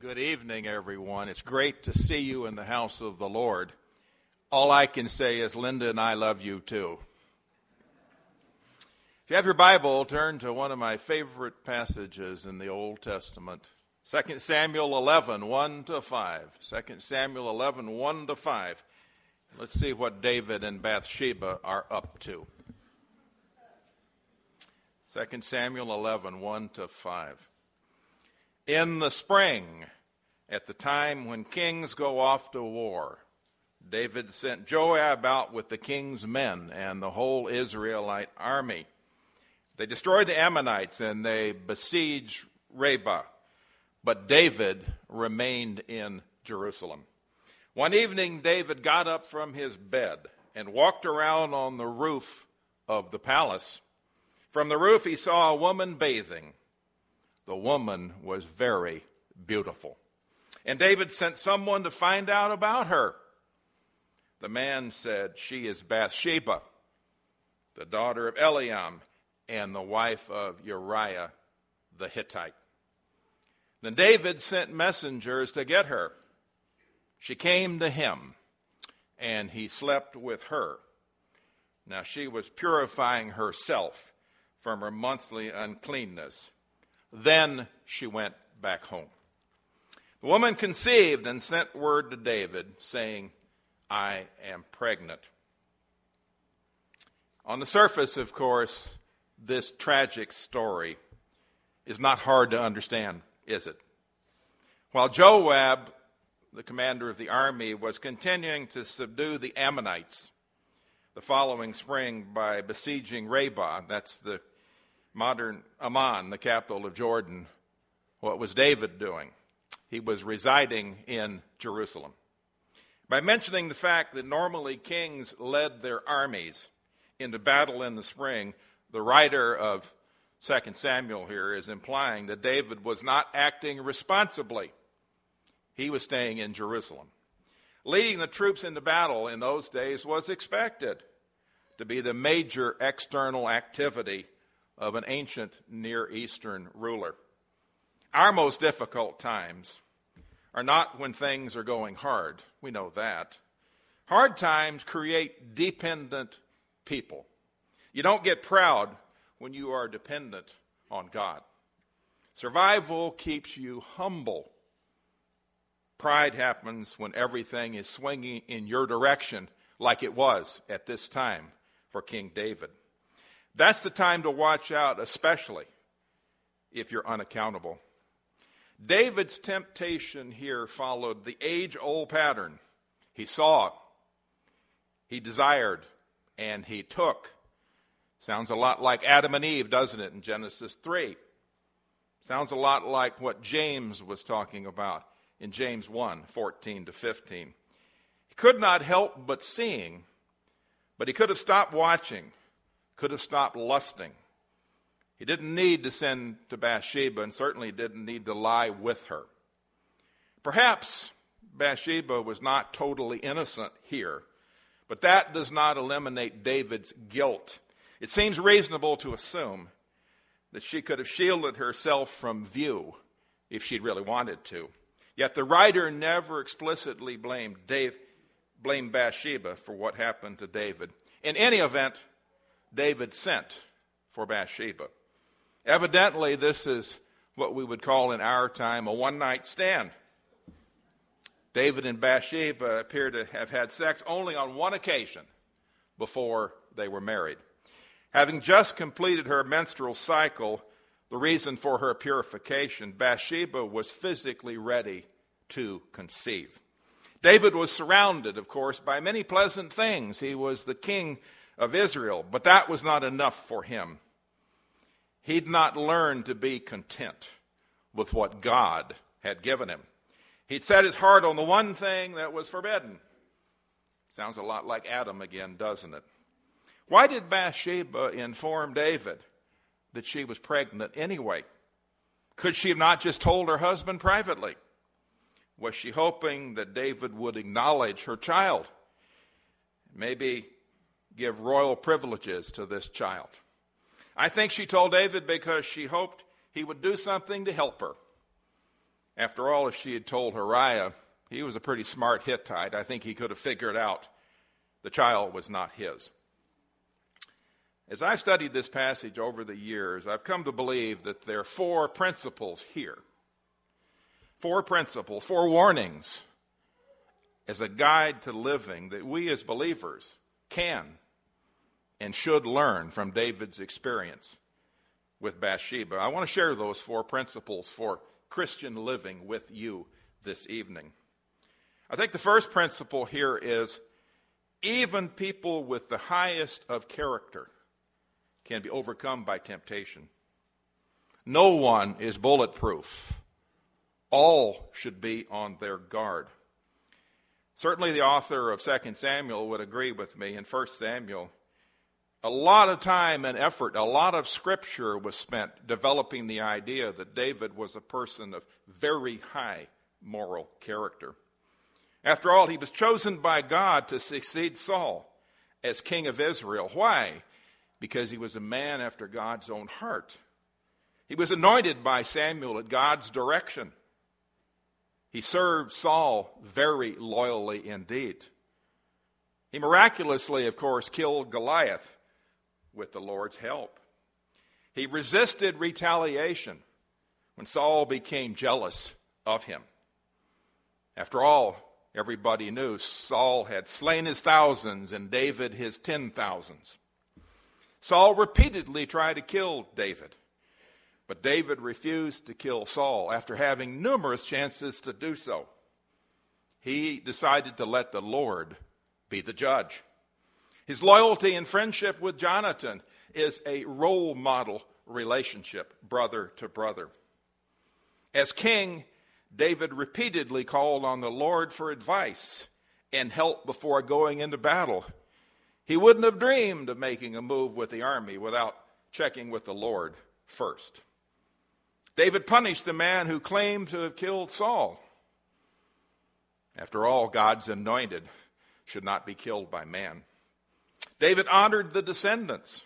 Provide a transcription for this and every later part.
Good evening, everyone. It's great to see you in the house of the Lord. All I can say is, Linda and I love you too. If you have your Bible, turn to one of my favorite passages in the Old Testament 2 Samuel 11, 1 to 5. 2 Samuel 11, 1 to 5. Let's see what David and Bathsheba are up to. 2 Samuel 11, 1 to 5. In the spring, at the time when kings go off to war, David sent Joab out with the king's men and the whole Israelite army. They destroyed the Ammonites and they besieged Rabbah, but David remained in Jerusalem. One evening, David got up from his bed and walked around on the roof of the palace. From the roof, he saw a woman bathing. The woman was very beautiful. And David sent someone to find out about her. The man said, She is Bathsheba, the daughter of Eliam, and the wife of Uriah the Hittite. Then David sent messengers to get her. She came to him, and he slept with her. Now she was purifying herself from her monthly uncleanness. Then she went back home. The woman conceived and sent word to David, saying, I am pregnant. On the surface, of course, this tragic story is not hard to understand, is it? While Joab, the commander of the army, was continuing to subdue the Ammonites the following spring by besieging Rabbah, that's the modern Amman, the capital of Jordan, what was David doing? He was residing in Jerusalem. By mentioning the fact that normally kings led their armies into battle in the spring, the writer of 2 Samuel here is implying that David was not acting responsibly. He was staying in Jerusalem. Leading the troops into battle in those days was expected to be the major external activity of an ancient Near Eastern ruler. Our most difficult times are not when things are going hard. We know that. Hard times create dependent people. You don't get proud when you are dependent on God. Survival keeps you humble. Pride happens when everything is swinging in your direction, like it was at this time for King David. That's the time to watch out, especially if you're unaccountable. David's temptation here followed the age old pattern. He saw, he desired, and he took. Sounds a lot like Adam and Eve, doesn't it, in Genesis 3? Sounds a lot like what James was talking about in James 1 14 to 15. He could not help but seeing, but he could have stopped watching could have stopped lusting. He didn't need to send to Bathsheba and certainly didn't need to lie with her. Perhaps Bathsheba was not totally innocent here, but that does not eliminate David's guilt. It seems reasonable to assume that she could have shielded herself from view if she'd really wanted to. Yet the writer never explicitly blamed Dave, blamed Bathsheba for what happened to David. In any event, David sent for Bathsheba. Evidently, this is what we would call in our time a one night stand. David and Bathsheba appear to have had sex only on one occasion before they were married. Having just completed her menstrual cycle, the reason for her purification, Bathsheba was physically ready to conceive. David was surrounded, of course, by many pleasant things. He was the king of Israel, but that was not enough for him. He'd not learned to be content with what God had given him. He'd set his heart on the one thing that was forbidden. Sounds a lot like Adam again, doesn't it? Why did Bathsheba inform David that she was pregnant anyway? Could she have not just told her husband privately? Was she hoping that David would acknowledge her child? Maybe give royal privileges to this child. I think she told David because she hoped he would do something to help her. After all, if she had told Uriah he was a pretty smart Hittite, I think he could have figured out the child was not his. As I've studied this passage over the years, I've come to believe that there are four principles here. Four principles, four warnings as a guide to living that we as believers can and should learn from David's experience with Bathsheba. I want to share those four principles for Christian living with you this evening. I think the first principle here is even people with the highest of character can be overcome by temptation. No one is bulletproof. All should be on their guard. Certainly, the author of 2 Samuel would agree with me in 1 Samuel. A lot of time and effort, a lot of scripture was spent developing the idea that David was a person of very high moral character. After all, he was chosen by God to succeed Saul as king of Israel. Why? because he was a man after God's own heart. He was anointed by Samuel at God's direction. He served Saul very loyally indeed. He miraculously, of course, killed Goliath with the Lord's help. He resisted retaliation when Saul became jealous of him. After all, everybody knew Saul had slain his thousands and David his ten thousands. Saul repeatedly tried to kill David, but David refused to kill Saul after having numerous chances to do so. He decided to let the Lord be the judge. His loyalty and friendship with Jonathan is a role model relationship, brother to brother. As king, David repeatedly called on the Lord for advice and help before going into battle. He wouldn't have dreamed of making a move with the army without checking with the Lord first. David punished the man who claimed to have killed Saul. After all, God's anointed should not be killed by man. David honored the descendants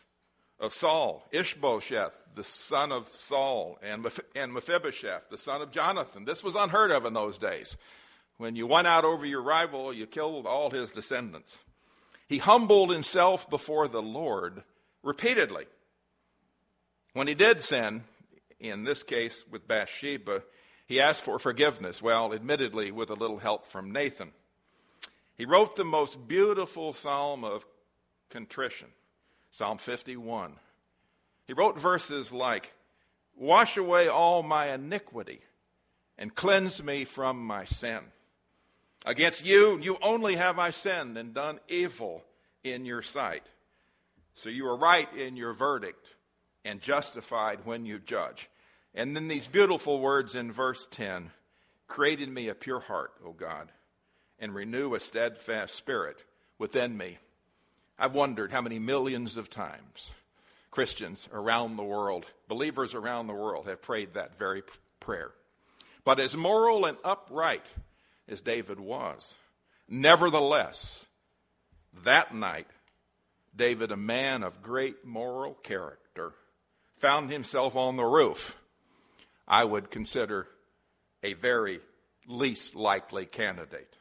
of Saul, Ishbosheth, the son of Saul, and and Mephibosheth, the son of Jonathan. This was unheard of in those days. When you won out over your rival, you killed all his descendants. He humbled himself before the Lord repeatedly. When he did sin, in this case with Bathsheba, he asked for forgiveness, well, admittedly, with a little help from Nathan. He wrote the most beautiful psalm of contrition, Psalm 51. He wrote verses like, Wash away all my iniquity and cleanse me from my sin. Against you, you only have I sinned and done evil in your sight. So you are right in your verdict and justified when you judge. And then these beautiful words in verse 10 Create in me a pure heart, O God, and renew a steadfast spirit within me. I've wondered how many millions of times Christians around the world, believers around the world, have prayed that very prayer. But as moral and upright as David was. Nevertheless, that night, David, a man of great moral character, found himself on the roof. I would consider a very least likely candidate.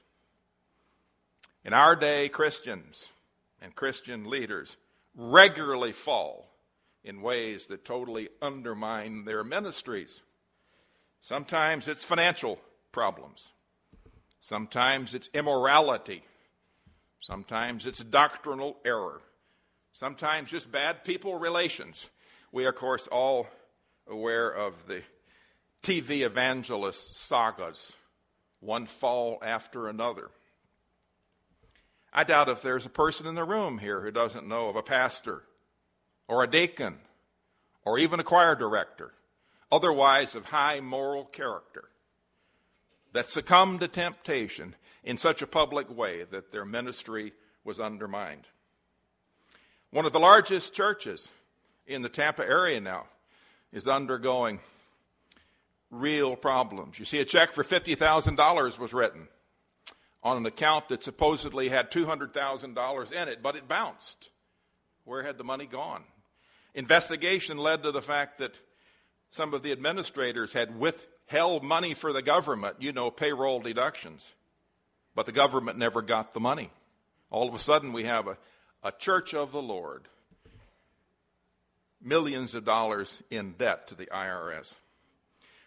In our day, Christians and Christian leaders regularly fall in ways that totally undermine their ministries. Sometimes it's financial problems. Sometimes it's immorality. Sometimes it's doctrinal error. Sometimes just bad people relations. We are, of course, all aware of the TV evangelist sagas, one fall after another. I doubt if there's a person in the room here who doesn't know of a pastor or a deacon or even a choir director, otherwise of high moral character, that succumbed to temptation in such a public way that their ministry was undermined. One of the largest churches in the Tampa area now is undergoing real problems. You see, a check for $50,000 was written on an account that supposedly had $200,000 in it, but it bounced. Where had the money gone? Investigation led to the fact that some of the administrators had withheld money for the government, you know, payroll deductions. But the government never got the money. All of a sudden, we have a, a church of the Lord, millions of dollars in debt to the IRS.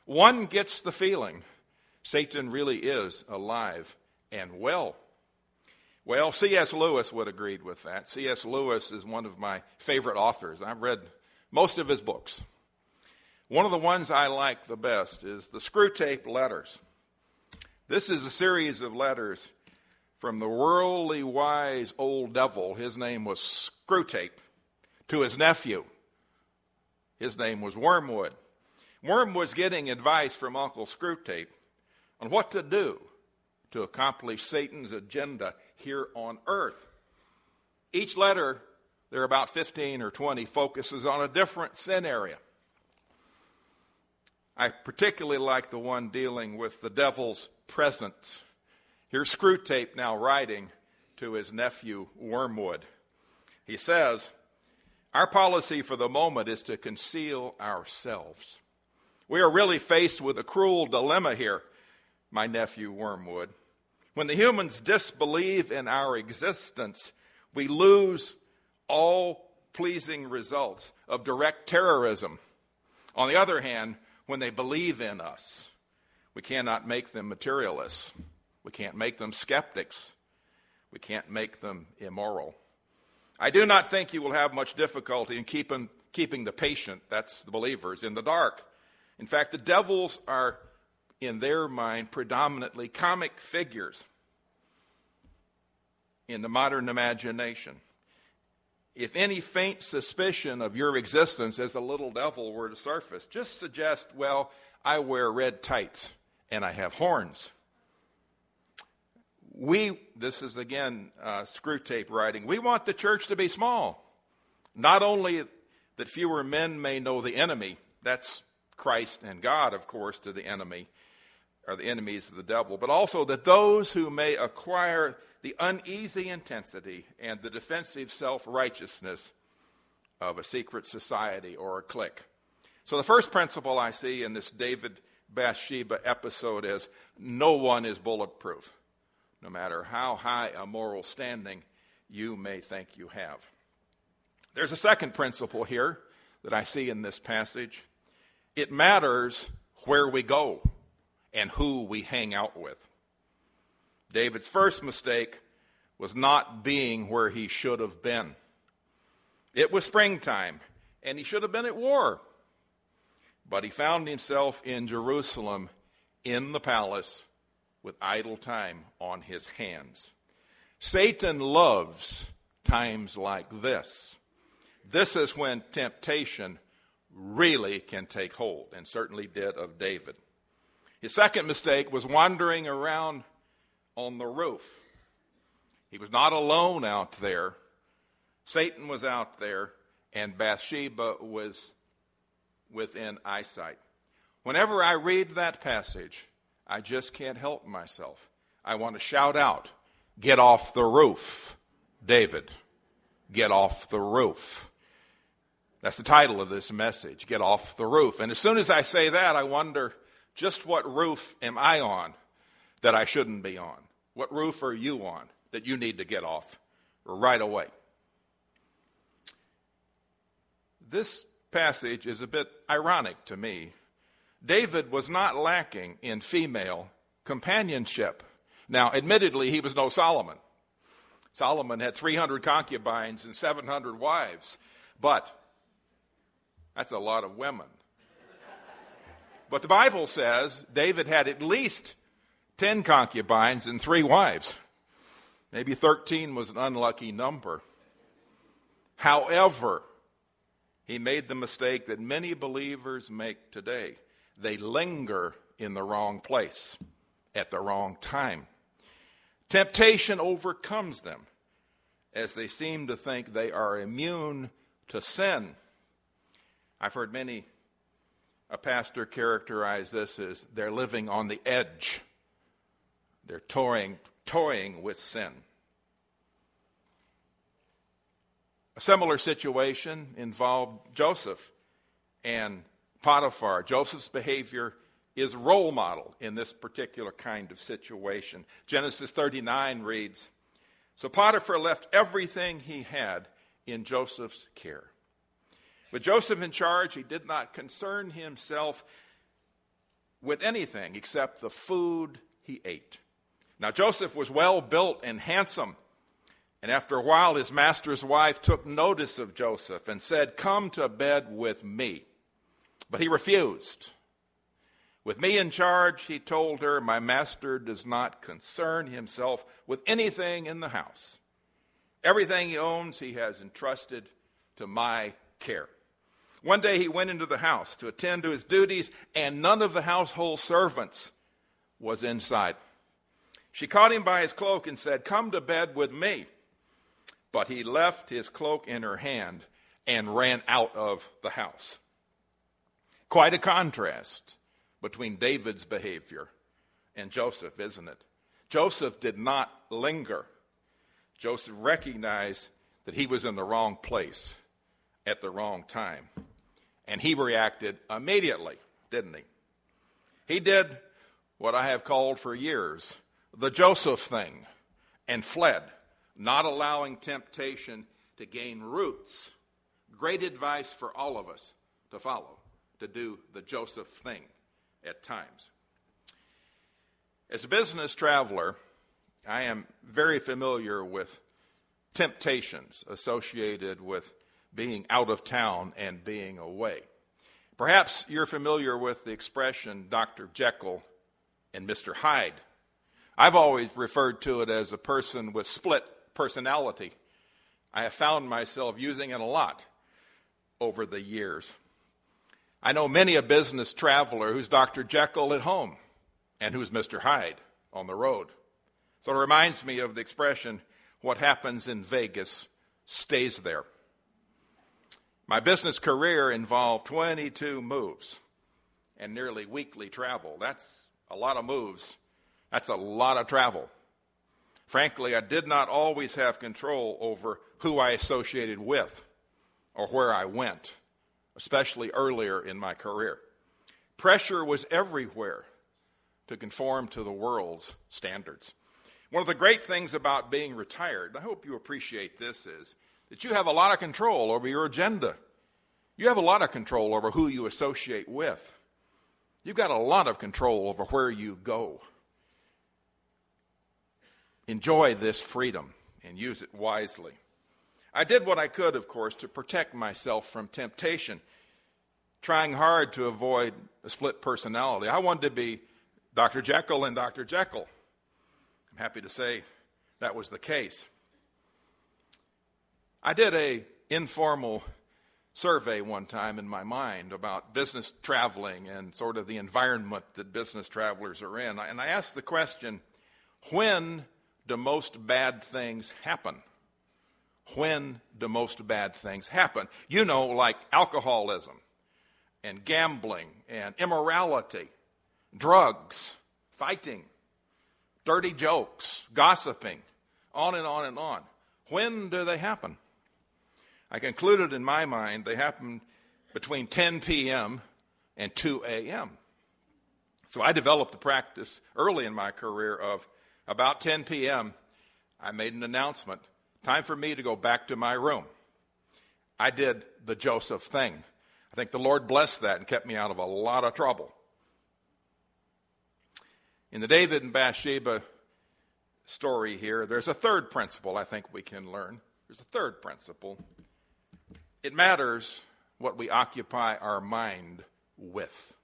One gets the feeling Satan really is alive and well. Well, C.S. Lewis would agree with that. C.S. Lewis is one of my favorite authors. I've read most of his books. One of the ones I like the best is the Screwtape Letters. This is a series of letters from the worldly wise old devil. His name was Screwtape to his nephew. His name was Wormwood. Wormwood's getting advice from Uncle Screwtape on what to do to accomplish Satan's agenda here on earth. Each letter, there are about 15 or 20, focuses on a different sin area. I particularly like the one dealing with the devil's presence. Here's Screwtape now writing to his nephew Wormwood. He says, Our policy for the moment is to conceal ourselves. We are really faced with a cruel dilemma here, my nephew Wormwood. When the humans disbelieve in our existence, we lose all pleasing results of direct terrorism. On the other hand, when they believe in us, we cannot make them materialists. We can't make them skeptics. We can't make them immoral. I do not think you will have much difficulty in keeping, keeping the patient, that's the believers, in the dark. In fact, the devils are in their mind, predominantly comic figures in the modern imagination. If any faint suspicion of your existence as a little devil were to surface, just suggest, well, I wear red tights and I have horns. We, this is again uh, Screwtape writing, we want the church to be small. Not only that fewer men may know the enemy, that's Christ and God, of course, to the enemy, are the enemies of the devil, but also that those who may acquire the uneasy intensity and the defensive self righteousness of a secret society or a clique. So, the first principle I see in this David Bathsheba episode is no one is bulletproof, no matter how high a moral standing you may think you have. There's a second principle here that I see in this passage it matters where we go and who we hang out with. David's first mistake was not being where he should have been. It was springtime, and he should have been at war. But he found himself in Jerusalem in the palace with idle time on his hands. Satan loves times like this. This is when temptation really can take hold, and certainly did of David. His second mistake was wandering around on the roof. He was not alone out there. Satan was out there, and Bathsheba was within eyesight. Whenever I read that passage, I just can't help myself. I want to shout out, Get off the roof, David. Get off the roof. That's the title of this message, Get Off the Roof. And as soon as I say that, I wonder just what roof am I on that I shouldn't be on? What roof are you on that you need to get off right away? This passage is a bit ironic to me. David was not lacking in female companionship. Now, admittedly, he was no Solomon. Solomon had 300 concubines and 700 wives, but that's a lot of women. But the Bible says David had at least 10 concubines and three wives. Maybe 13 was an unlucky number. However, he made the mistake that many believers make today. They linger in the wrong place at the wrong time. Temptation overcomes them as they seem to think they are immune to sin. I've heard many a pastor characterize this as they're living on the edge. They're toying, toying with sin. A similar situation involved Joseph and Potiphar. Joseph's behavior is role model in this particular kind of situation. Genesis 39 reads So Potiphar left everything he had in Joseph's care. With Joseph in charge, he did not concern himself with anything except the food he ate. Now, Joseph was well built and handsome. And after a while, his master's wife took notice of Joseph and said, Come to bed with me. But he refused. With me in charge, he told her, My master does not concern himself with anything in the house. Everything he owns, he has entrusted to my care. One day he went into the house to attend to his duties, and none of the household servants was inside. She caught him by his cloak and said, Come to bed with me. But he left his cloak in her hand and ran out of the house. Quite a contrast between David's behavior and Joseph, isn't it? Joseph did not linger. Joseph recognized that he was in the wrong place at the wrong time. And he reacted immediately, didn't he? He did what I have called for years the Joseph thing and fled, not allowing temptation to gain roots. Great advice for all of us to follow, to do the Joseph thing at times. As a business traveler, I am very familiar with temptations associated with being out of town and being away. Perhaps you're familiar with the expression Dr. Jekyll and Mr. Hyde. I've always referred to it as a person with split personality. I have found myself using it a lot over the years. I know many a business traveler who's Dr. Jekyll at home and who's Mr. Hyde on the road. So it reminds me of the expression, what happens in Vegas stays there. My business career involved 22 moves and nearly weekly travel. That's a lot of moves. That's a lot of travel. Frankly, I did not always have control over who I associated with or where I went especially earlier in my career. Pressure was everywhere to conform to the world's standards. One of the great things about being retired, I hope you appreciate this, is that you have a lot of control over your agenda. You have a lot of control over who you associate with. You've got a lot of control over where you go. Enjoy this freedom and use it wisely. I did what I could, of course, to protect myself from temptation, trying hard to avoid a split personality. I wanted to be Dr. Jekyll and Dr. Jekyll. I'm happy to say that was the case. I did a informal survey one time in my mind about business traveling and sort of the environment that business travelers are in. And I asked the question, when do most bad things happen? when do most bad things happen. You know, like alcoholism and gambling and immorality, drugs, fighting, dirty jokes, gossiping, on and on and on. When do they happen? I concluded in my mind they happened between 10 p.m. and 2 a.m. So I developed the practice early in my career of about 10 p.m. I made an announcement Time for me to go back to my room. I did the Joseph thing. I think the Lord blessed that and kept me out of a lot of trouble. In the David and Bathsheba story here, there's a third principle I think we can learn. There's a third principle. It matters what we occupy our mind with.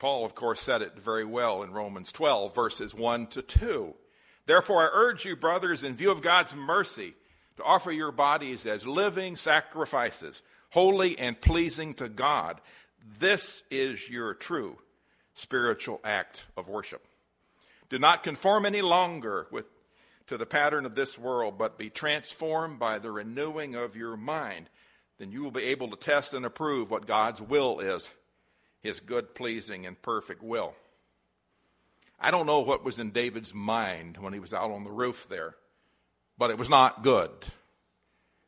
Paul, of course, said it very well in Romans 12, verses 1 to 2. Therefore, I urge you, brothers, in view of God's mercy, to offer your bodies as living sacrifices, holy and pleasing to God. This is your true spiritual act of worship. Do not conform any longer with, to the pattern of this world, but be transformed by the renewing of your mind. Then you will be able to test and approve what God's will is, his good, pleasing, and perfect will. I don't know what was in David's mind when he was out on the roof there, but it was not good.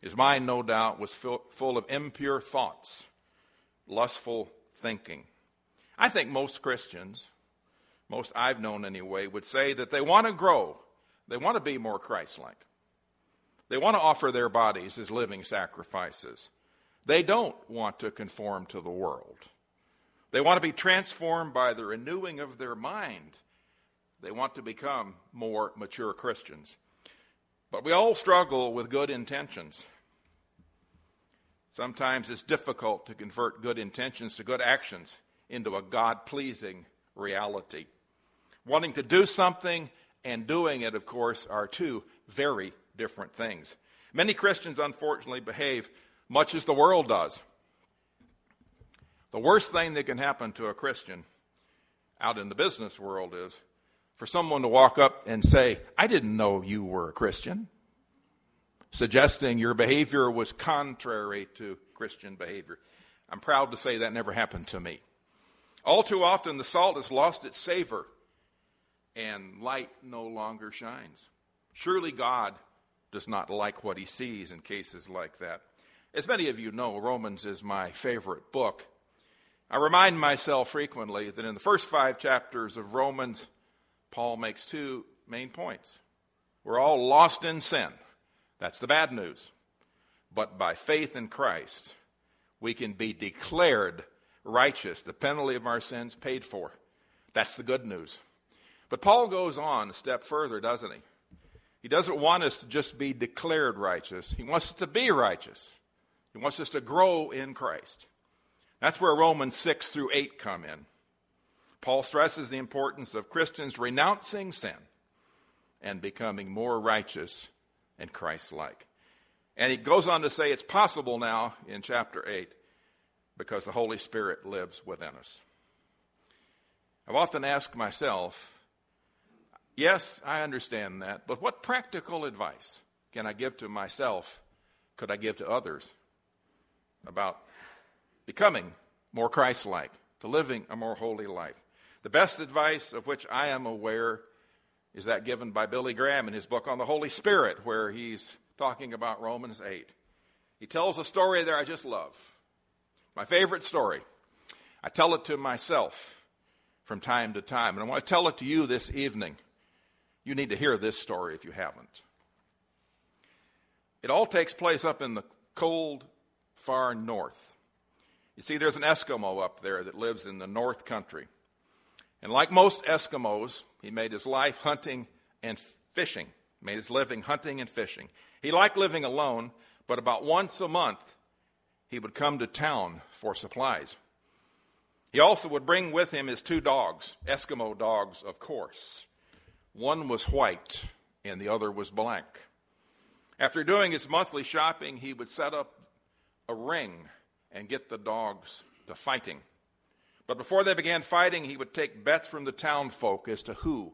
His mind, no doubt, was full of impure thoughts lustful thinking. I think most Christians, most I've known anyway, would say that they want to grow, they want to be more Christ like. They want to offer their bodies as living sacrifices. They don't want to conform to the world. They want to be transformed by the renewing of their mind. They want to become more mature Christians. But we all struggle with good intentions. Sometimes it's difficult to convert good intentions to good actions into a God pleasing reality. Wanting to do something and doing it, of course, are two very different things. Many Christians, unfortunately, behave much as the world does. The worst thing that can happen to a Christian out in the business world is for someone to walk up and say, I didn't know you were a Christian, suggesting your behavior was contrary to Christian behavior. I'm proud to say that never happened to me. All too often, the salt has lost its savor and light no longer shines. Surely God does not like what he sees in cases like that. As many of you know, Romans is my favorite book. I remind myself frequently that in the first five chapters of Romans, Paul makes two main points. We're all lost in sin. That's the bad news. But by faith in Christ, we can be declared righteous, the penalty of our sins paid for. That's the good news. But Paul goes on a step further, doesn't he? He doesn't want us to just be declared righteous, he wants us to be righteous. He wants us to grow in Christ. That's where Romans 6 through 8 come in. Paul stresses the importance of Christians renouncing sin and becoming more righteous and Christ like. And he goes on to say it's possible now in chapter 8 because the Holy Spirit lives within us. I've often asked myself, yes, I understand that, but what practical advice can I give to myself, could I give to others about becoming more Christ like, to living a more holy life? The best advice of which I am aware is that given by Billy Graham in his book on the Holy Spirit, where he's talking about Romans 8. He tells a story there I just love. My favorite story. I tell it to myself from time to time, and I want to tell it to you this evening. You need to hear this story if you haven't. It all takes place up in the cold, far north. You see, there's an Eskimo up there that lives in the North Country. And like most Eskimos, he made his life hunting and fishing, made his living hunting and fishing. He liked living alone, but about once a month, he would come to town for supplies. He also would bring with him his two dogs, Eskimo dogs, of course. One was white and the other was black. After doing his monthly shopping, he would set up a ring and get the dogs to fighting. But before they began fighting, he would take bets from the town folk as to who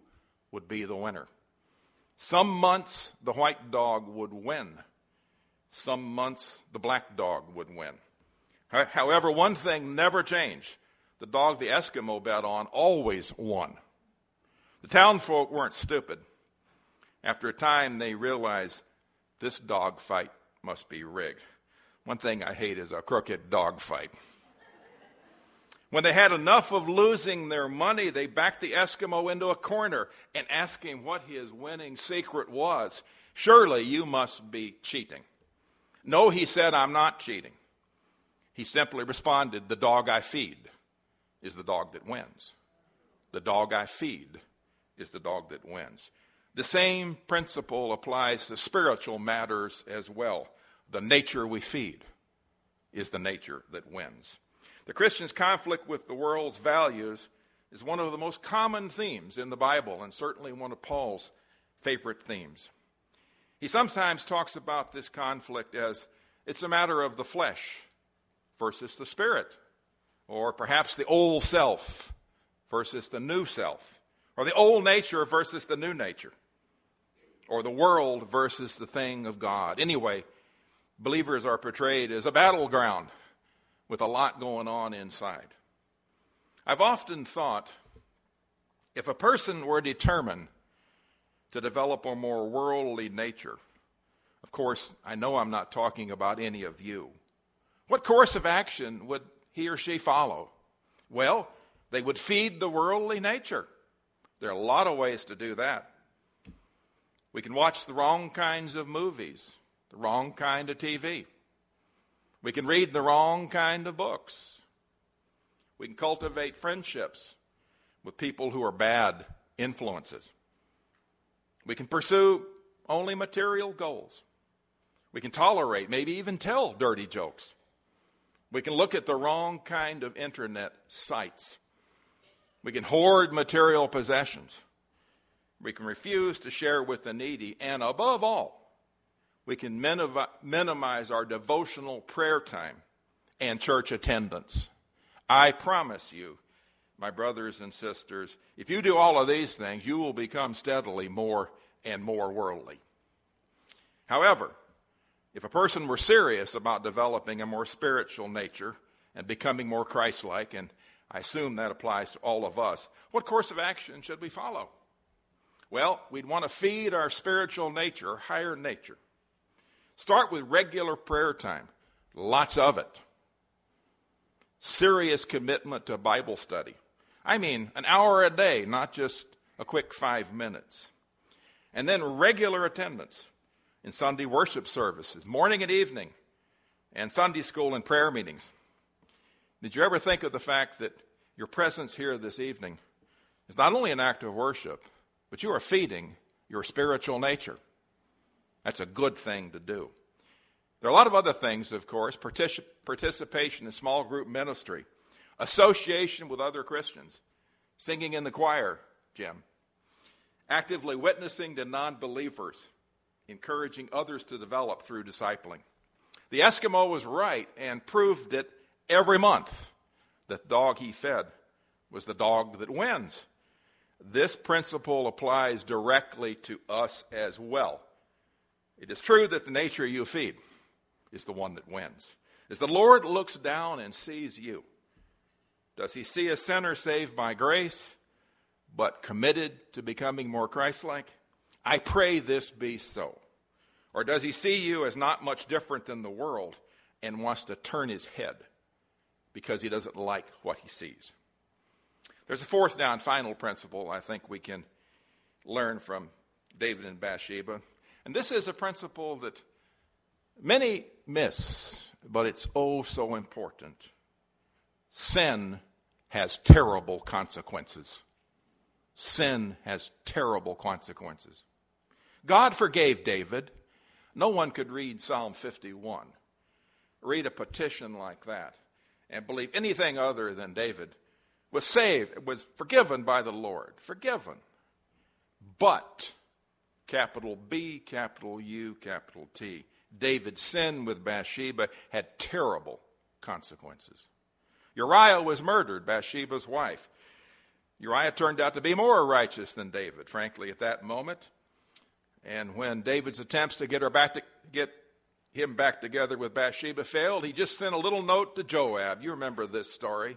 would be the winner. Some months the white dog would win, some months the black dog would win. However, one thing never changed the dog the Eskimo bet on always won. The town folk weren't stupid. After a time, they realized this dog fight must be rigged. One thing I hate is a crooked dog fight. When they had enough of losing their money, they backed the Eskimo into a corner and asked him what his winning secret was. Surely you must be cheating. No, he said, I'm not cheating. He simply responded, The dog I feed is the dog that wins. The dog I feed is the dog that wins. The same principle applies to spiritual matters as well. The nature we feed is the nature that wins. The Christian's conflict with the world's values is one of the most common themes in the Bible and certainly one of Paul's favorite themes. He sometimes talks about this conflict as it's a matter of the flesh versus the spirit, or perhaps the old self versus the new self, or the old nature versus the new nature, or the world versus the thing of God. Anyway, believers are portrayed as a battleground with a lot going on inside. I've often thought if a person were determined to develop a more worldly nature, of course, I know I'm not talking about any of you, what course of action would he or she follow? Well, they would feed the worldly nature. There are a lot of ways to do that. We can watch the wrong kinds of movies, the wrong kind of TV. We can read the wrong kind of books. We can cultivate friendships with people who are bad influences. We can pursue only material goals. We can tolerate, maybe even tell dirty jokes. We can look at the wrong kind of internet sites. We can hoard material possessions. We can refuse to share with the needy. And above all, we can minimize our devotional prayer time and church attendance. I promise you, my brothers and sisters, if you do all of these things, you will become steadily more and more worldly. However, if a person were serious about developing a more spiritual nature and becoming more Christ like, and I assume that applies to all of us, what course of action should we follow? Well, we'd want to feed our spiritual nature, higher nature. Start with regular prayer time, lots of it. Serious commitment to Bible study. I mean, an hour a day, not just a quick five minutes. And then regular attendance in Sunday worship services, morning and evening, and Sunday school and prayer meetings. Did you ever think of the fact that your presence here this evening is not only an act of worship, but you are feeding your spiritual nature? That's a good thing to do. There are a lot of other things, of course particip- participation in small group ministry, association with other Christians, singing in the choir, Jim, actively witnessing to non believers, encouraging others to develop through discipling. The Eskimo was right and proved it every month the dog he fed was the dog that wins. This principle applies directly to us as well. It is true that the nature you feed is the one that wins. As the Lord looks down and sees you, does he see a sinner saved by grace, but committed to becoming more Christ like? I pray this be so. Or does he see you as not much different than the world and wants to turn his head because he doesn't like what he sees? There's a fourth now and final principle I think we can learn from David and Bathsheba. And this is a principle that many miss, but it's oh so important. Sin has terrible consequences. Sin has terrible consequences. God forgave David. No one could read Psalm 51, read a petition like that, and believe anything other than David was saved, was forgiven by the Lord. Forgiven. But, capital B, capital U, capital T, David's sin with Bathsheba had terrible consequences. Uriah was murdered, Bathsheba's wife. Uriah turned out to be more righteous than David, frankly, at that moment. And when David's attempts to get her back to get him back together with Bathsheba failed, he just sent a little note to Joab. You remember this story.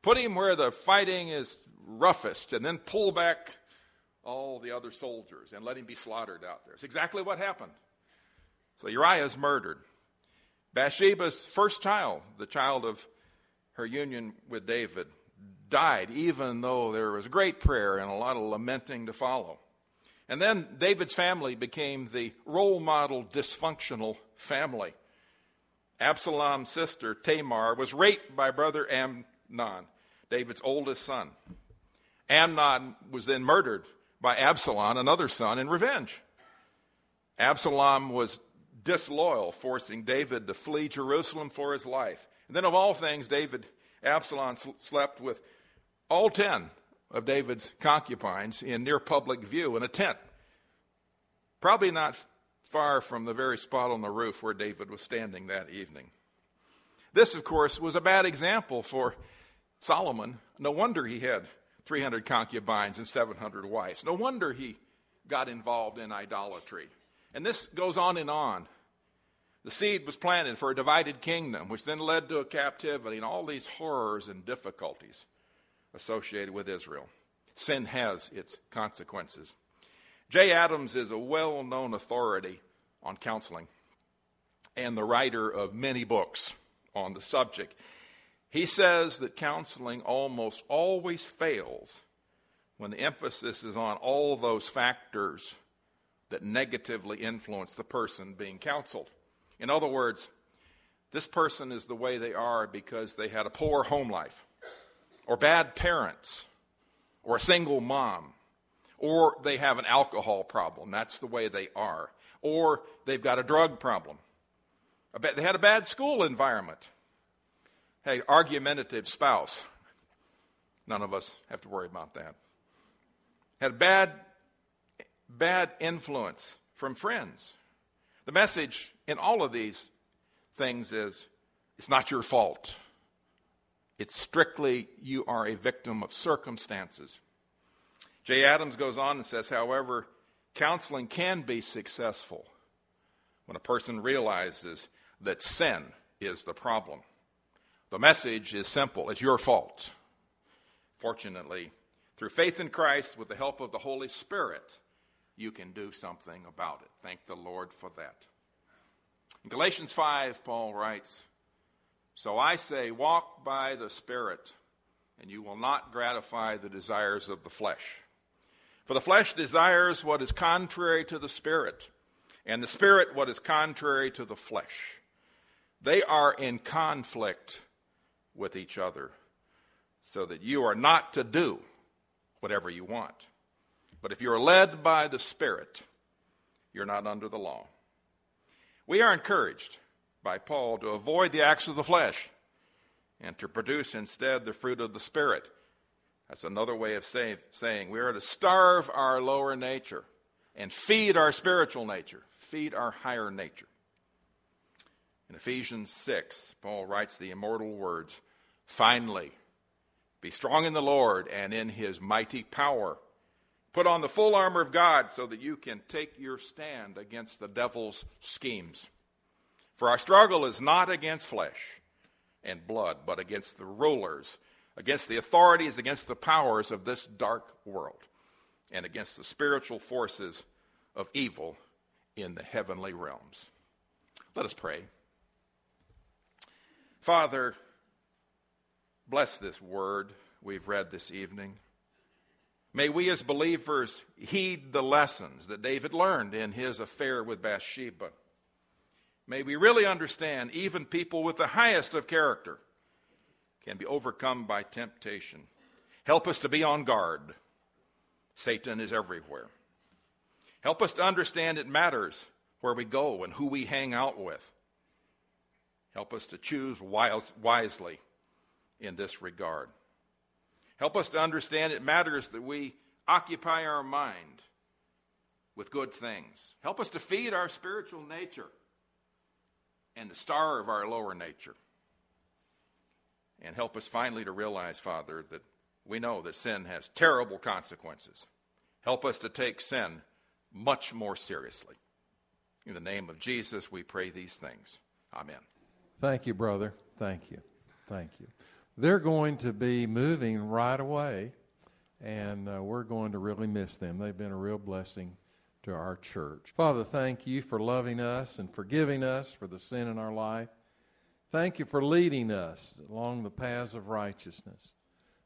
Put him where the fighting is roughest, and then pull back all the other soldiers and let him be slaughtered out there. It's exactly what happened. So Uriah is murdered. Bathsheba's first child, the child of her union with David, died, even though there was great prayer and a lot of lamenting to follow. And then David's family became the role model dysfunctional family. Absalom's sister, Tamar, was raped by brother Amnon, David's oldest son. Amnon was then murdered by Absalom, another son, in revenge. Absalom was disloyal, forcing David to flee Jerusalem for his life. And then, of all things, David, Absalom slept with all ten of David's concubines in near public view in a tent, probably not far from the very spot on the roof where David was standing that evening. This, of course, was a bad example for Solomon. No wonder he had 300 concubines and 700 wives. No wonder he got involved in idolatry. And this goes on and on. The seed was planted for a divided kingdom, which then led to a captivity and all these horrors and difficulties associated with Israel. Sin has its consequences. Jay Adams is a well known authority on counseling and the writer of many books on the subject. He says that counseling almost always fails when the emphasis is on all those factors that negatively influence the person being counseled. In other words, this person is the way they are because they had a poor home life, or bad parents, or a single mom, or they have an alcohol problem. That's the way they are. Or they've got a drug problem. They had a bad school environment. Hey, argumentative spouse. None of us have to worry about that. Had a bad, bad influence from friends. The message in all of these things is it's not your fault. It's strictly you are a victim of circumstances. Jay Adams goes on and says, however, counseling can be successful when a person realizes that sin is the problem. The message is simple it's your fault. Fortunately, through faith in Christ, with the help of the Holy Spirit, you can do something about it. Thank the Lord for that. In Galatians 5, Paul writes, So I say, walk by the Spirit, and you will not gratify the desires of the flesh. For the flesh desires what is contrary to the Spirit, and the Spirit what is contrary to the flesh. They are in conflict with each other, so that you are not to do whatever you want. But if you're led by the Spirit, you're not under the law. We are encouraged by Paul to avoid the acts of the flesh and to produce instead the fruit of the Spirit. That's another way of say, saying we are to starve our lower nature and feed our spiritual nature, feed our higher nature. In Ephesians 6, Paul writes the immortal words Finally, be strong in the Lord and in his mighty power. Put on the full armor of God so that you can take your stand against the devil's schemes. For our struggle is not against flesh and blood, but against the rulers, against the authorities, against the powers of this dark world, and against the spiritual forces of evil in the heavenly realms. Let us pray. Father, bless this word we've read this evening. May we as believers heed the lessons that David learned in his affair with Bathsheba. May we really understand even people with the highest of character can be overcome by temptation. Help us to be on guard. Satan is everywhere. Help us to understand it matters where we go and who we hang out with. Help us to choose wise, wisely in this regard. Help us to understand it matters that we occupy our mind with good things. Help us to feed our spiritual nature and the star of our lower nature. And help us finally to realize, Father, that we know that sin has terrible consequences. Help us to take sin much more seriously. In the name of Jesus, we pray these things. Amen. Thank you, brother. Thank you. Thank you. They're going to be moving right away, and uh, we're going to really miss them. They've been a real blessing to our church. Father, thank you for loving us and forgiving us for the sin in our life. Thank you for leading us along the paths of righteousness.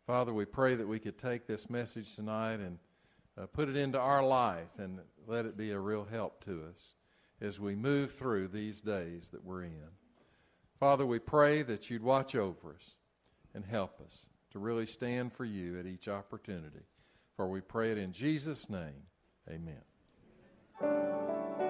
Father, we pray that we could take this message tonight and uh, put it into our life and let it be a real help to us as we move through these days that we're in. Father, we pray that you'd watch over us and help us to really stand for you at each opportunity. For we pray it in Jesus' name. Amen. Thank you.